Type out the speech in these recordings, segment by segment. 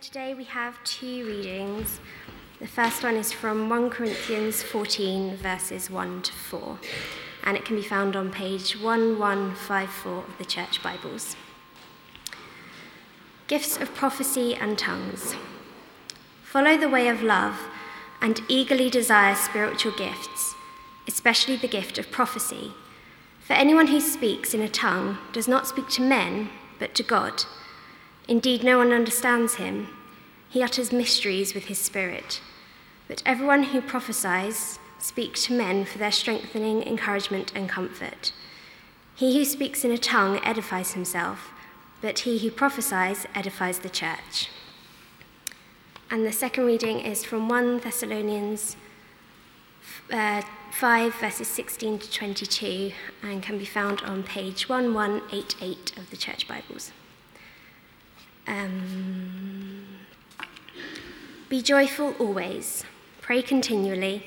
today we have two readings. The first one is from 1 Corinthians 14, verses 1 to 4, and it can be found on page 1154 of the Church Bibles. Gifts of prophecy and tongues. Follow the way of love and eagerly desire spiritual gifts, especially the gift of prophecy. For anyone who speaks in a tongue does not speak to men, but to God Indeed, no one understands him. He utters mysteries with his spirit. But everyone who prophesies speaks to men for their strengthening, encouragement, and comfort. He who speaks in a tongue edifies himself, but he who prophesies edifies the church. And the second reading is from 1 Thessalonians uh, 5, verses 16 to 22, and can be found on page 1188 of the Church Bibles. Um, be joyful always, pray continually,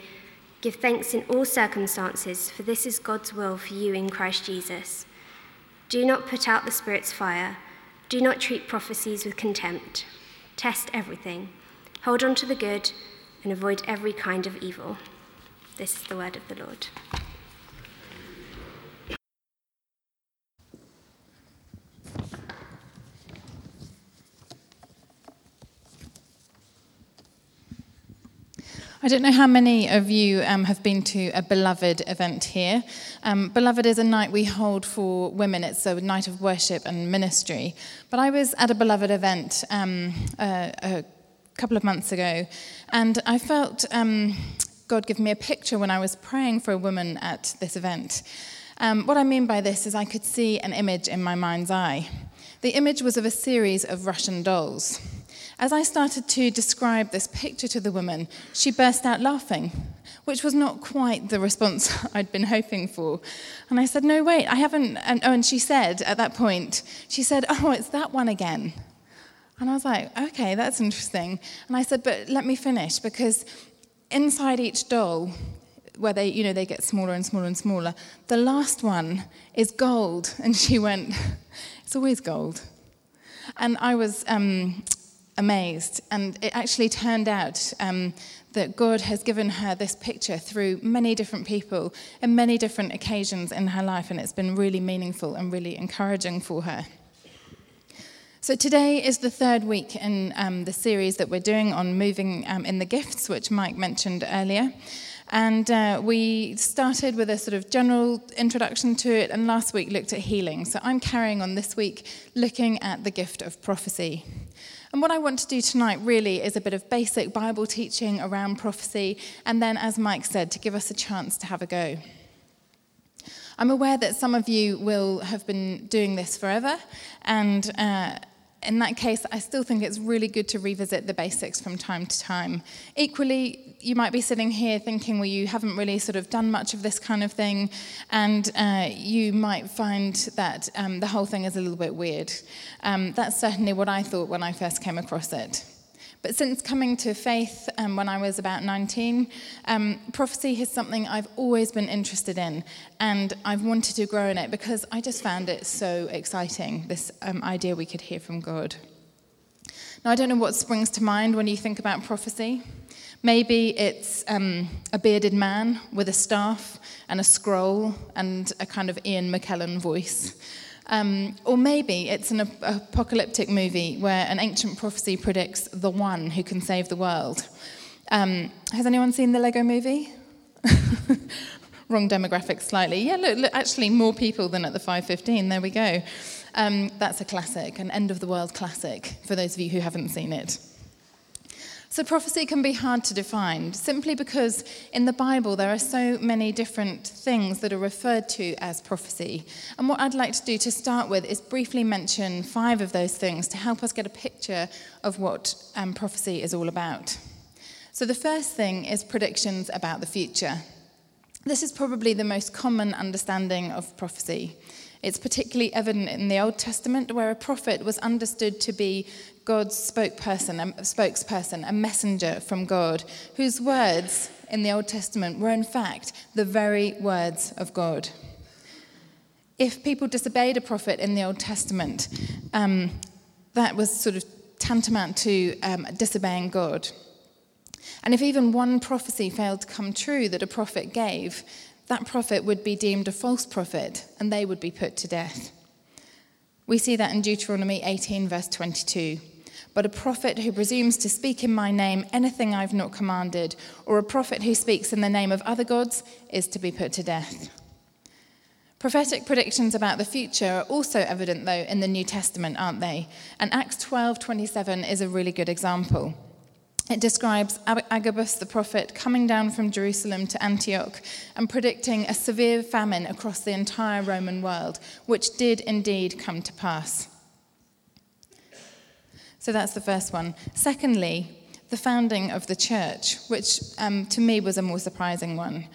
give thanks in all circumstances, for this is God's will for you in Christ Jesus. Do not put out the Spirit's fire, do not treat prophecies with contempt. Test everything, hold on to the good, and avoid every kind of evil. This is the word of the Lord. I don't know how many of you um, have been to a Beloved event here. Um, Beloved is a night we hold for women. It's a night of worship and ministry. But I was at a Beloved event um, uh, a couple of months ago, and I felt um, God give me a picture when I was praying for a woman at this event. Um, what I mean by this is I could see an image in my mind's eye. The image was of a series of Russian dolls. As I started to describe this picture to the woman, she burst out laughing, which was not quite the response I'd been hoping for. And I said, No, wait, I haven't. And, oh, and she said at that point, she said, Oh, it's that one again. And I was like, Okay, that's interesting. And I said, But let me finish, because inside each doll, where they, you know, they get smaller and smaller and smaller, the last one is gold. And she went, It's always gold. And I was um, amazed. And it actually turned out um, that God has given her this picture through many different people and many different occasions in her life, and it's been really meaningful and really encouraging for her. So, today is the third week in um, the series that we're doing on moving um, in the gifts, which Mike mentioned earlier. And uh, we started with a sort of general introduction to it, and last week looked at healing. So, I'm carrying on this week looking at the gift of prophecy. And what I want to do tonight really is a bit of basic Bible teaching around prophecy, and then, as Mike said, to give us a chance to have a go. I'm aware that some of you will have been doing this forever, and uh, in that case, I still think it's really good to revisit the basics from time to time. Equally, you might be sitting here thinking, well, you haven't really sort of done much of this kind of thing, and uh, you might find that um, the whole thing is a little bit weird. Um, that's certainly what I thought when I first came across it. But since coming to faith um, when I was about 19, um, prophecy is something I've always been interested in, and I've wanted to grow in it because I just found it so exciting this um, idea we could hear from God. Now, I don't know what springs to mind when you think about prophecy. Maybe it's um, a bearded man with a staff and a scroll and a kind of Ian McKellen voice. Um, or maybe it's an ap- apocalyptic movie where an ancient prophecy predicts the one who can save the world. Um, has anyone seen the Lego movie? Wrong demographic slightly. Yeah, look, look, actually, more people than at the 515. There we go. Um, that's a classic, an end of the world classic, for those of you who haven't seen it. So, prophecy can be hard to define simply because in the Bible there are so many different things that are referred to as prophecy. And what I'd like to do to start with is briefly mention five of those things to help us get a picture of what um, prophecy is all about. So, the first thing is predictions about the future. This is probably the most common understanding of prophecy. It's particularly evident in the Old Testament, where a prophet was understood to be God's spokesperson, a spokesperson, a messenger from God, whose words in the Old Testament were in fact the very words of God. If people disobeyed a prophet in the Old Testament, um, that was sort of tantamount to um, disobeying God. And if even one prophecy failed to come true that a prophet gave, that prophet would be deemed a false prophet and they would be put to death. We see that in Deuteronomy 18, verse 22. But a prophet who presumes to speak in my name anything I've not commanded, or a prophet who speaks in the name of other gods, is to be put to death. Prophetic predictions about the future are also evident, though, in the New Testament, aren't they? And Acts 12:27 is a really good example. It describes Agabus the prophet coming down from Jerusalem to Antioch and predicting a severe famine across the entire Roman world, which did indeed come to pass. So that's the first one. Secondly, the founding of the church, which um, to me was a more surprising one.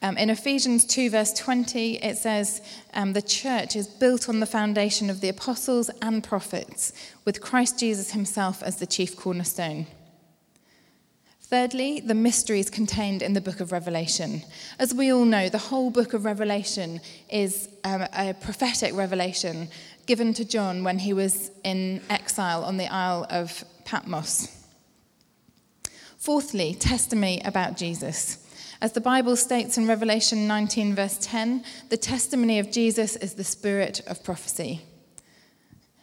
Um, in Ephesians 2, verse 20, it says, um, The church is built on the foundation of the apostles and prophets, with Christ Jesus himself as the chief cornerstone. Thirdly, the mysteries contained in the book of Revelation. As we all know, the whole book of Revelation is um, a prophetic revelation given to John when he was in exile on the Isle of Patmos. Fourthly, testimony about Jesus. As the Bible states in Revelation 19, verse 10, the testimony of Jesus is the spirit of prophecy.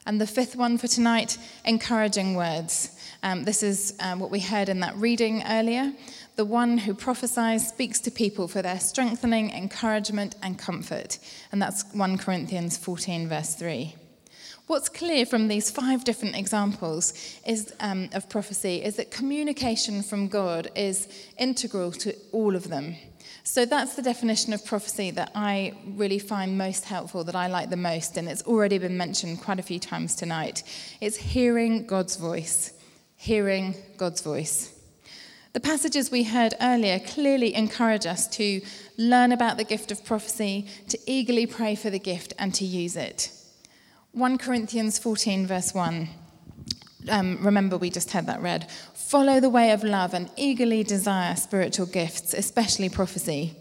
And the fifth one for tonight, encouraging words. Um, this is um, what we heard in that reading earlier. The one who prophesies speaks to people for their strengthening, encouragement, and comfort. And that's 1 Corinthians 14, verse 3. What's clear from these five different examples is, um, of prophecy is that communication from God is integral to all of them. So that's the definition of prophecy that I really find most helpful, that I like the most, and it's already been mentioned quite a few times tonight. It's hearing God's voice. Hearing God's voice. The passages we heard earlier clearly encourage us to learn about the gift of prophecy, to eagerly pray for the gift, and to use it. 1 Corinthians 14, verse 1. Um, remember, we just had that read. Follow the way of love and eagerly desire spiritual gifts, especially prophecy.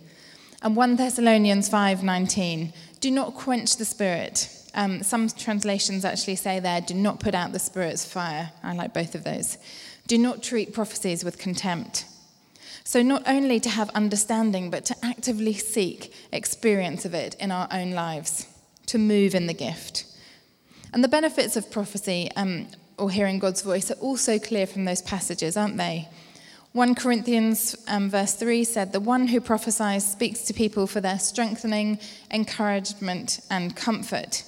And 1 Thessalonians 5:19. Do not quench the spirit. Um, some translations actually say there, do not put out the spirit's fire. I like both of those. Do not treat prophecies with contempt. So, not only to have understanding, but to actively seek experience of it in our own lives, to move in the gift. And the benefits of prophecy um, or hearing God's voice are also clear from those passages, aren't they? 1 Corinthians um, verse 3 said, The one who prophesies speaks to people for their strengthening, encouragement, and comfort.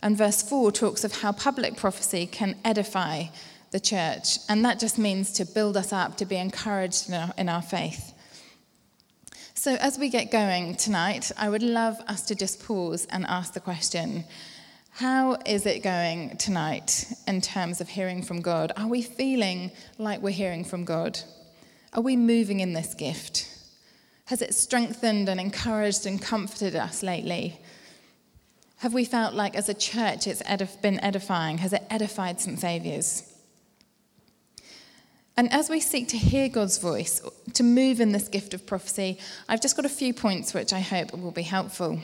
And verse 4 talks of how public prophecy can edify the church. And that just means to build us up, to be encouraged in our, in our faith. So, as we get going tonight, I would love us to just pause and ask the question how is it going tonight in terms of hearing from God? Are we feeling like we're hearing from God? Are we moving in this gift? Has it strengthened and encouraged and comforted us lately? Have we felt like as a church it's edif- been edifying? Has it edified St. Saviour's? And as we seek to hear God's voice, to move in this gift of prophecy, I've just got a few points which I hope will be helpful.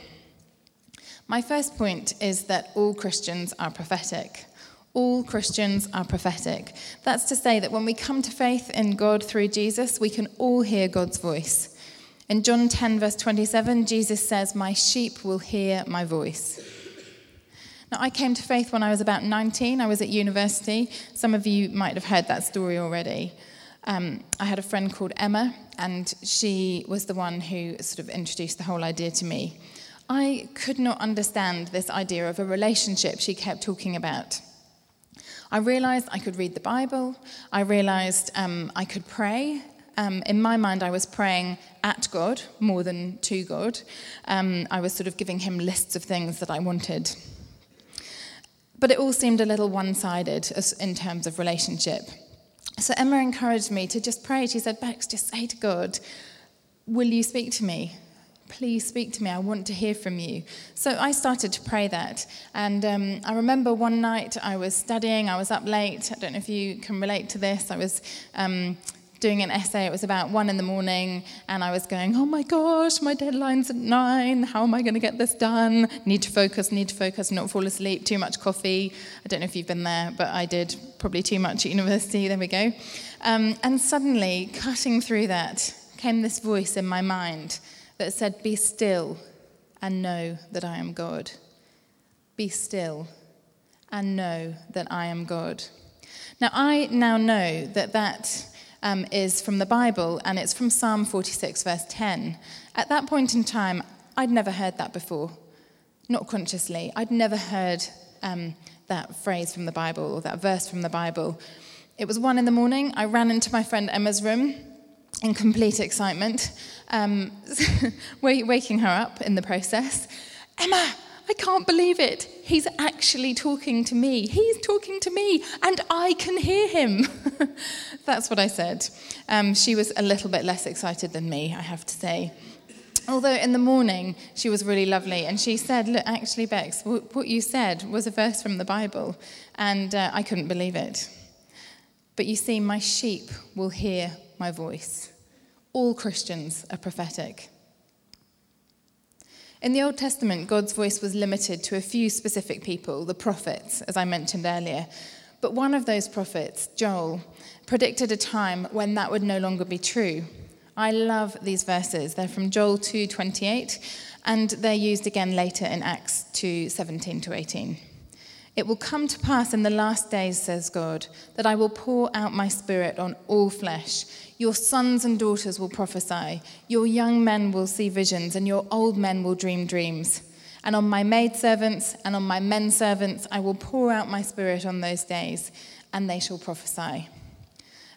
My first point is that all Christians are prophetic. All Christians are prophetic. That's to say that when we come to faith in God through Jesus, we can all hear God's voice. In John 10, verse 27, Jesus says, My sheep will hear my voice. Now, I came to faith when I was about 19. I was at university. Some of you might have heard that story already. Um, I had a friend called Emma, and she was the one who sort of introduced the whole idea to me. I could not understand this idea of a relationship she kept talking about. I realized I could read the Bible, I realized um, I could pray. Um, in my mind, I was praying at God more than to God. Um, I was sort of giving him lists of things that I wanted. But it all seemed a little one sided in terms of relationship. So Emma encouraged me to just pray. She said, Bex, just say to God, Will you speak to me? Please speak to me. I want to hear from you. So I started to pray that. And um, I remember one night I was studying, I was up late. I don't know if you can relate to this. I was um, doing an essay. It was about one in the morning, and I was going, Oh my gosh, my deadline's at nine. How am I going to get this done? Need to focus, need to focus, not fall asleep, too much coffee. I don't know if you've been there, but I did probably too much at university. There we go. Um, and suddenly, cutting through that, came this voice in my mind that said, Be still and know that I am God. Be still and know that I am God. Now, I now know that that um, is from the Bible and it's from Psalm 46, verse 10. At that point in time, I'd never heard that before, not consciously. I'd never heard um, that phrase from the Bible or that verse from the Bible. It was one in the morning. I ran into my friend Emma's room in complete excitement, um, waking her up in the process. Emma, I can't believe it. He's actually talking to me. He's talking to me, and I can hear him. That's what I said. Um, she was a little bit less excited than me, I have to say. Although in the morning she was really lovely, and she said, Look, actually, Bex, what you said was a verse from the Bible, and uh, I couldn't believe it. But you see, my sheep will hear my voice. All Christians are prophetic. In the Old Testament, God's voice was limited to a few specific people, the prophets, as I mentioned earlier. But one of those prophets, Joel, predicted a time when that would no longer be true. I love these verses. They're from Joel 2:28 and they're used again later in Acts 2:17 to 18. It will come to pass in the last days, says God, that I will pour out my spirit on all flesh. Your sons and daughters will prophesy, your young men will see visions, and your old men will dream dreams. And on my maidservants and on my men servants I will pour out my spirit on those days, and they shall prophesy.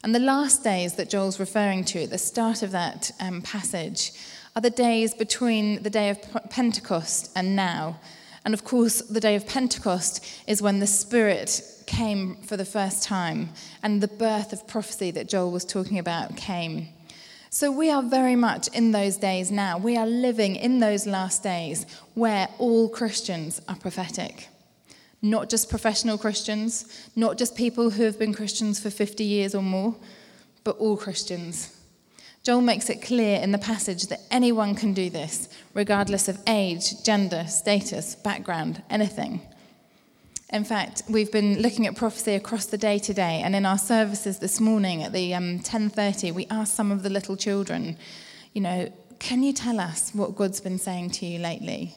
And the last days that Joel's referring to at the start of that um, passage are the days between the day of Pentecost and now and of course, the day of Pentecost is when the Spirit came for the first time, and the birth of prophecy that Joel was talking about came. So we are very much in those days now. We are living in those last days where all Christians are prophetic. Not just professional Christians, not just people who have been Christians for 50 years or more, but all Christians. Joel makes it clear in the passage that anyone can do this, regardless of age, gender, status, background, anything. In fact, we've been looking at prophecy across the day today, and in our services this morning at the um, 10:30, we asked some of the little children, you know, can you tell us what God's been saying to you lately?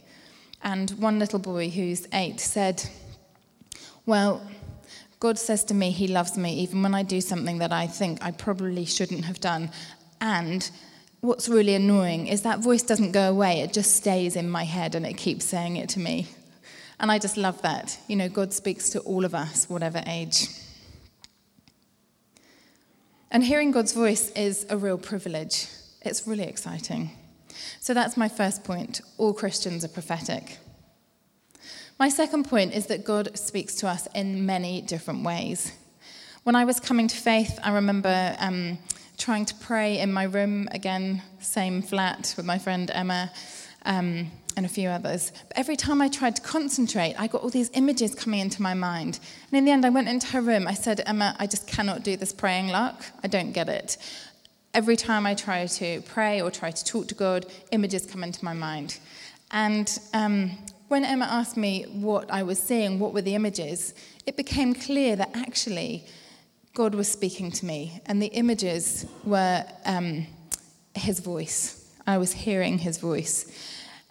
And one little boy who's eight said, Well, God says to me he loves me even when I do something that I think I probably shouldn't have done. And what's really annoying is that voice doesn't go away, it just stays in my head and it keeps saying it to me. And I just love that. You know, God speaks to all of us, whatever age. And hearing God's voice is a real privilege. It's really exciting. So that's my first point. All Christians are prophetic. My second point is that God speaks to us in many different ways. When I was coming to faith, I remember um, trying to pray in my room, again, same flat with my friend Emma um, and a few others. But every time I tried to concentrate, I got all these images coming into my mind. And in the end, I went into her room. I said, Emma, I just cannot do this praying lark. I don't get it. Every time I try to pray or try to talk to God, images come into my mind. And um, when Emma asked me what I was seeing, what were the images, it became clear that actually God was speaking to me, and the images were um, his voice. I was hearing his voice.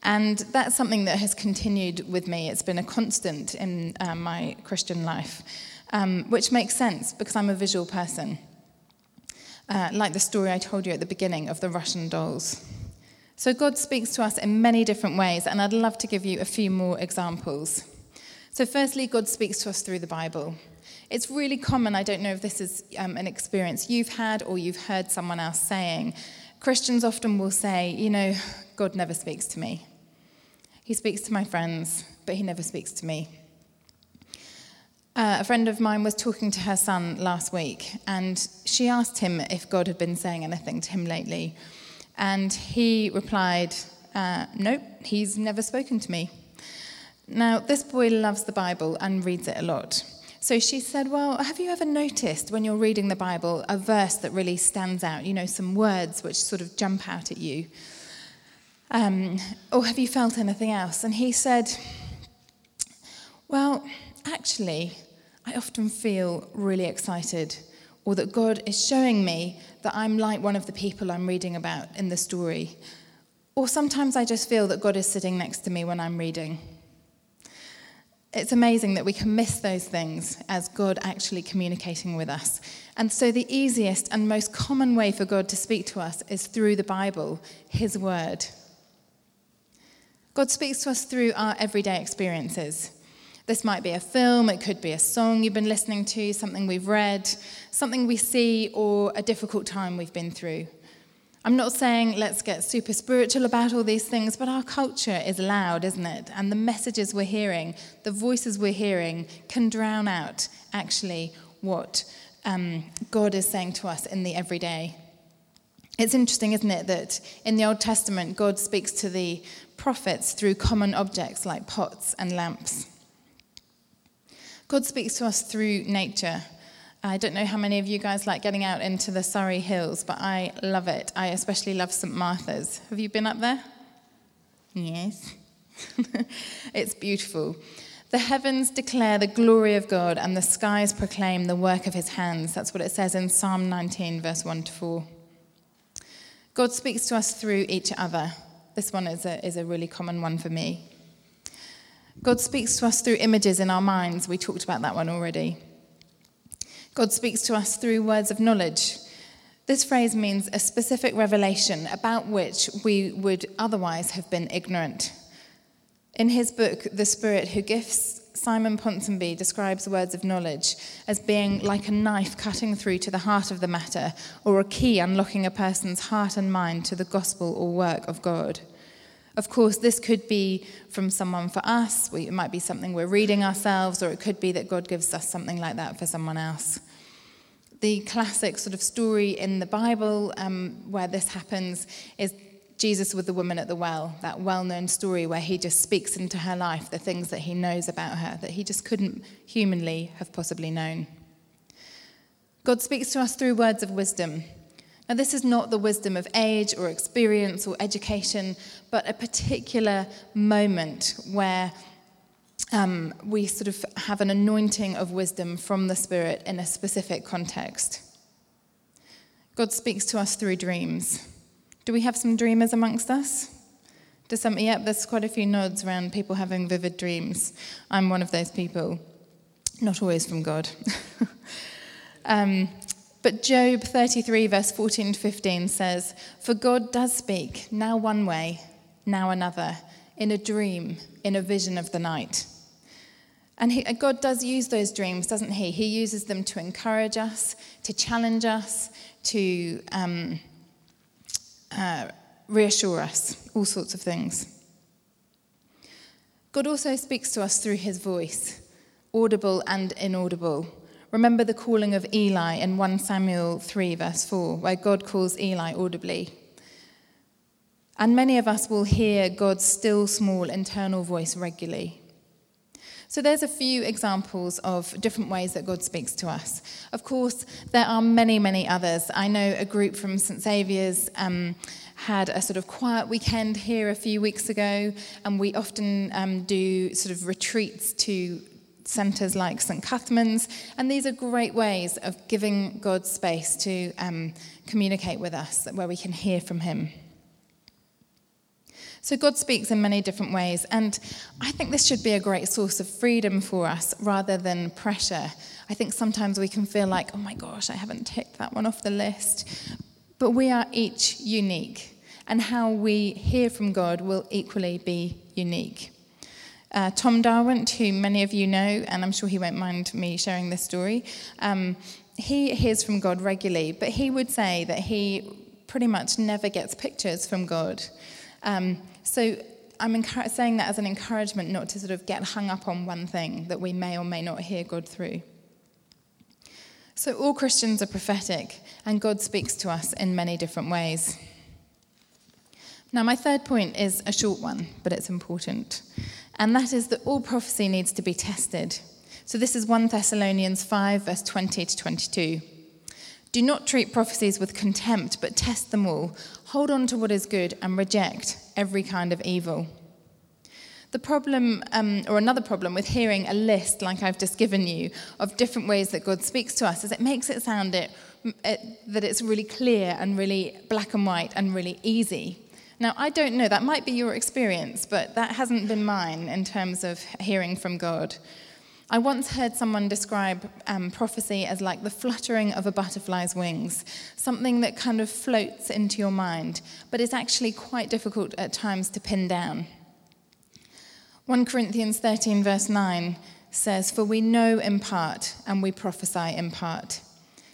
And that's something that has continued with me. It's been a constant in uh, my Christian life, um, which makes sense because I'm a visual person. Uh, like the story I told you at the beginning of the Russian dolls. So God speaks to us in many different ways, and I'd love to give you a few more examples. So, firstly, God speaks to us through the Bible. It's really common, I don't know if this is um, an experience you've had or you've heard someone else saying. Christians often will say, you know, God never speaks to me. He speaks to my friends, but he never speaks to me. Uh, a friend of mine was talking to her son last week, and she asked him if God had been saying anything to him lately. And he replied, uh, Nope, he's never spoken to me. Now, this boy loves the Bible and reads it a lot. So she said, Well, have you ever noticed when you're reading the Bible a verse that really stands out? You know, some words which sort of jump out at you? Um, or have you felt anything else? And he said, Well, actually, I often feel really excited, or that God is showing me that I'm like one of the people I'm reading about in the story. Or sometimes I just feel that God is sitting next to me when I'm reading. It's amazing that we can miss those things as God actually communicating with us. And so, the easiest and most common way for God to speak to us is through the Bible, His Word. God speaks to us through our everyday experiences. This might be a film, it could be a song you've been listening to, something we've read, something we see, or a difficult time we've been through. I'm not saying let's get super spiritual about all these things, but our culture is loud, isn't it? And the messages we're hearing, the voices we're hearing, can drown out actually what um, God is saying to us in the everyday. It's interesting, isn't it, that in the Old Testament, God speaks to the prophets through common objects like pots and lamps. God speaks to us through nature. I don't know how many of you guys like getting out into the Surrey Hills, but I love it. I especially love St. Martha's. Have you been up there? Yes. it's beautiful. The heavens declare the glory of God, and the skies proclaim the work of his hands. That's what it says in Psalm 19, verse 1 to 4. God speaks to us through each other. This one is a, is a really common one for me. God speaks to us through images in our minds. We talked about that one already. God speaks to us through words of knowledge. This phrase means a specific revelation about which we would otherwise have been ignorant. In his book, The Spirit Who Gifts, Simon Ponsonby describes words of knowledge as being like a knife cutting through to the heart of the matter, or a key unlocking a person's heart and mind to the gospel or work of God. Of course, this could be from someone for us, it might be something we're reading ourselves, or it could be that God gives us something like that for someone else. The classic sort of story in the Bible um, where this happens is Jesus with the woman at the well, that well known story where he just speaks into her life the things that he knows about her that he just couldn't humanly have possibly known. God speaks to us through words of wisdom. Now, this is not the wisdom of age or experience or education, but a particular moment where um, we sort of have an anointing of wisdom from the Spirit in a specific context. God speaks to us through dreams. Do we have some dreamers amongst us? Does some, yep, there's quite a few nods around people having vivid dreams. I'm one of those people, not always from God. um, but Job 33, verse 14 to 15 says, For God does speak, now one way, now another, in a dream, in a vision of the night. And he, God does use those dreams, doesn't He? He uses them to encourage us, to challenge us, to um, uh, reassure us, all sorts of things. God also speaks to us through His voice, audible and inaudible. Remember the calling of Eli in 1 Samuel 3, verse 4, where God calls Eli audibly. And many of us will hear God's still small internal voice regularly. So there's a few examples of different ways that God speaks to us. Of course, there are many, many others. I know a group from St. Saviour's um, had a sort of quiet weekend here a few weeks ago, and we often um, do sort of retreats to centres like St. Cuthman's, and these are great ways of giving God space to um, communicate with us, where we can hear from Him. So, God speaks in many different ways, and I think this should be a great source of freedom for us rather than pressure. I think sometimes we can feel like, oh my gosh, I haven't ticked that one off the list. But we are each unique, and how we hear from God will equally be unique. Uh, Tom Darwin, who many of you know, and I'm sure he won't mind me sharing this story, um, he hears from God regularly, but he would say that he pretty much never gets pictures from God. Um, so I'm saying that as an encouragement not to sort of get hung up on one thing that we may or may not hear God through. So all Christians are prophetic, and God speaks to us in many different ways. Now, my third point is a short one, but it's important and that is that all prophecy needs to be tested. So this is 1 Thessalonians 5, verse 20 to 22. Do not treat prophecies with contempt, but test them all. Hold on to what is good and reject every kind of evil. The problem, um, or another problem with hearing a list like I've just given you of different ways that God speaks to us, is it makes it sound it, it, that it's really clear and really black and white and really easy. Now, I don't know, that might be your experience, but that hasn't been mine in terms of hearing from God. I once heard someone describe um, prophecy as like the fluttering of a butterfly's wings, something that kind of floats into your mind, but is actually quite difficult at times to pin down. 1 Corinthians 13, verse 9 says, For we know in part and we prophesy in part.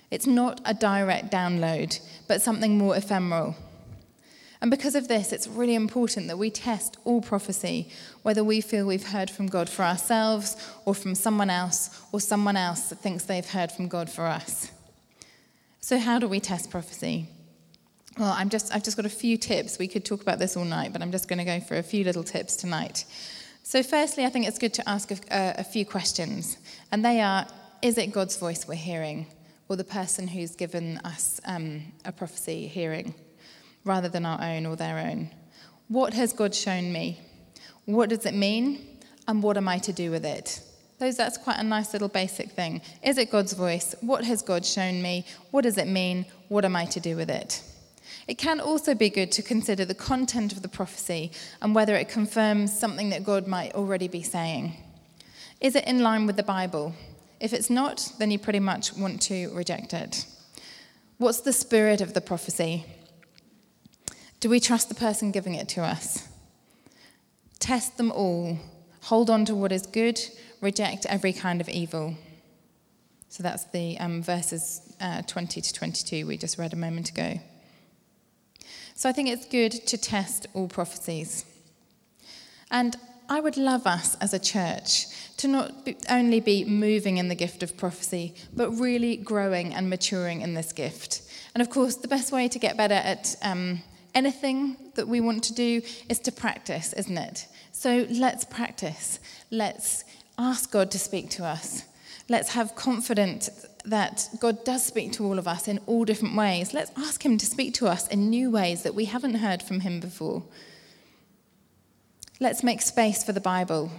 It's not a direct download, but something more ephemeral. And because of this, it's really important that we test all prophecy, whether we feel we've heard from God for ourselves or from someone else or someone else that thinks they've heard from God for us. So, how do we test prophecy? Well, I'm just, I've just got a few tips. We could talk about this all night, but I'm just going to go for a few little tips tonight. So, firstly, I think it's good to ask a, a, few questions. And they are Is it God's voice we're hearing, or the person who's given us um, a prophecy hearing, rather than our own or their own? What has God shown me? What does it mean? And what am I to do with it? Those, that's quite a nice little basic thing. Is it God's voice? What has God shown me? What does it mean? What am I to do with it? It can also be good to consider the content of the prophecy and whether it confirms something that God might already be saying. Is it in line with the Bible? If it's not, then you pretty much want to reject it. What's the spirit of the prophecy? Do we trust the person giving it to us? Test them all. Hold on to what is good. Reject every kind of evil. So that's the um, verses uh, 20 to 22 we just read a moment ago. So I think it's good to test all prophecies. And I would love us as a church to not only be moving in the gift of prophecy, but really growing and maturing in this gift. And of course, the best way to get better at um, anything that we want to do is to practice, isn't it? So let's practice. Let's ask God to speak to us. Let's have confidence that God does speak to all of us in all different ways. Let's ask Him to speak to us in new ways that we haven't heard from Him before. Let's make space for the Bible.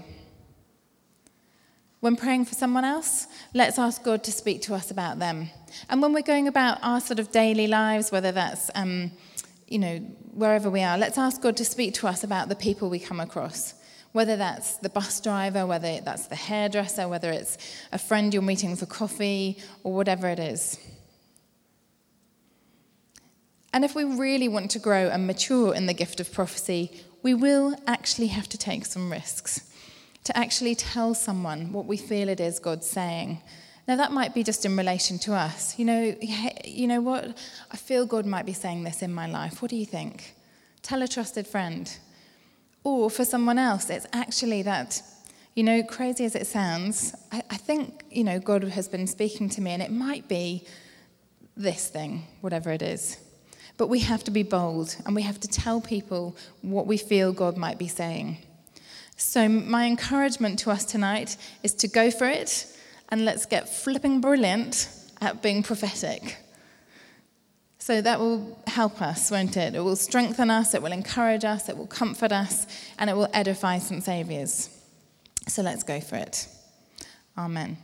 When praying for someone else, let's ask God to speak to us about them. And when we're going about our sort of daily lives, whether that's, um, you know, wherever we are, let's ask God to speak to us about the people we come across whether that's the bus driver, whether that's the hairdresser, whether it's a friend you're meeting for coffee, or whatever it is. And if we really want to grow and mature in the gift of prophecy, we will actually have to take some risks to actually tell someone what we feel it is God's saying. Now that might be just in relation to us. You know, you know what? I feel God might be saying this in my life. What do you think? Tell a trusted friend. Or for someone else, it's actually that, you know, crazy as it sounds, I, I think, you know, God has been speaking to me, and it might be this thing, whatever it is. But we have to be bold and we have to tell people what we feel God might be saying. So, my encouragement to us tonight is to go for it and let's get flipping brilliant at being prophetic. So that will help us, won't it? It will strengthen us, it will encourage us, it will comfort us, and it will edify St. Saviour's. So let's go for it. Amen.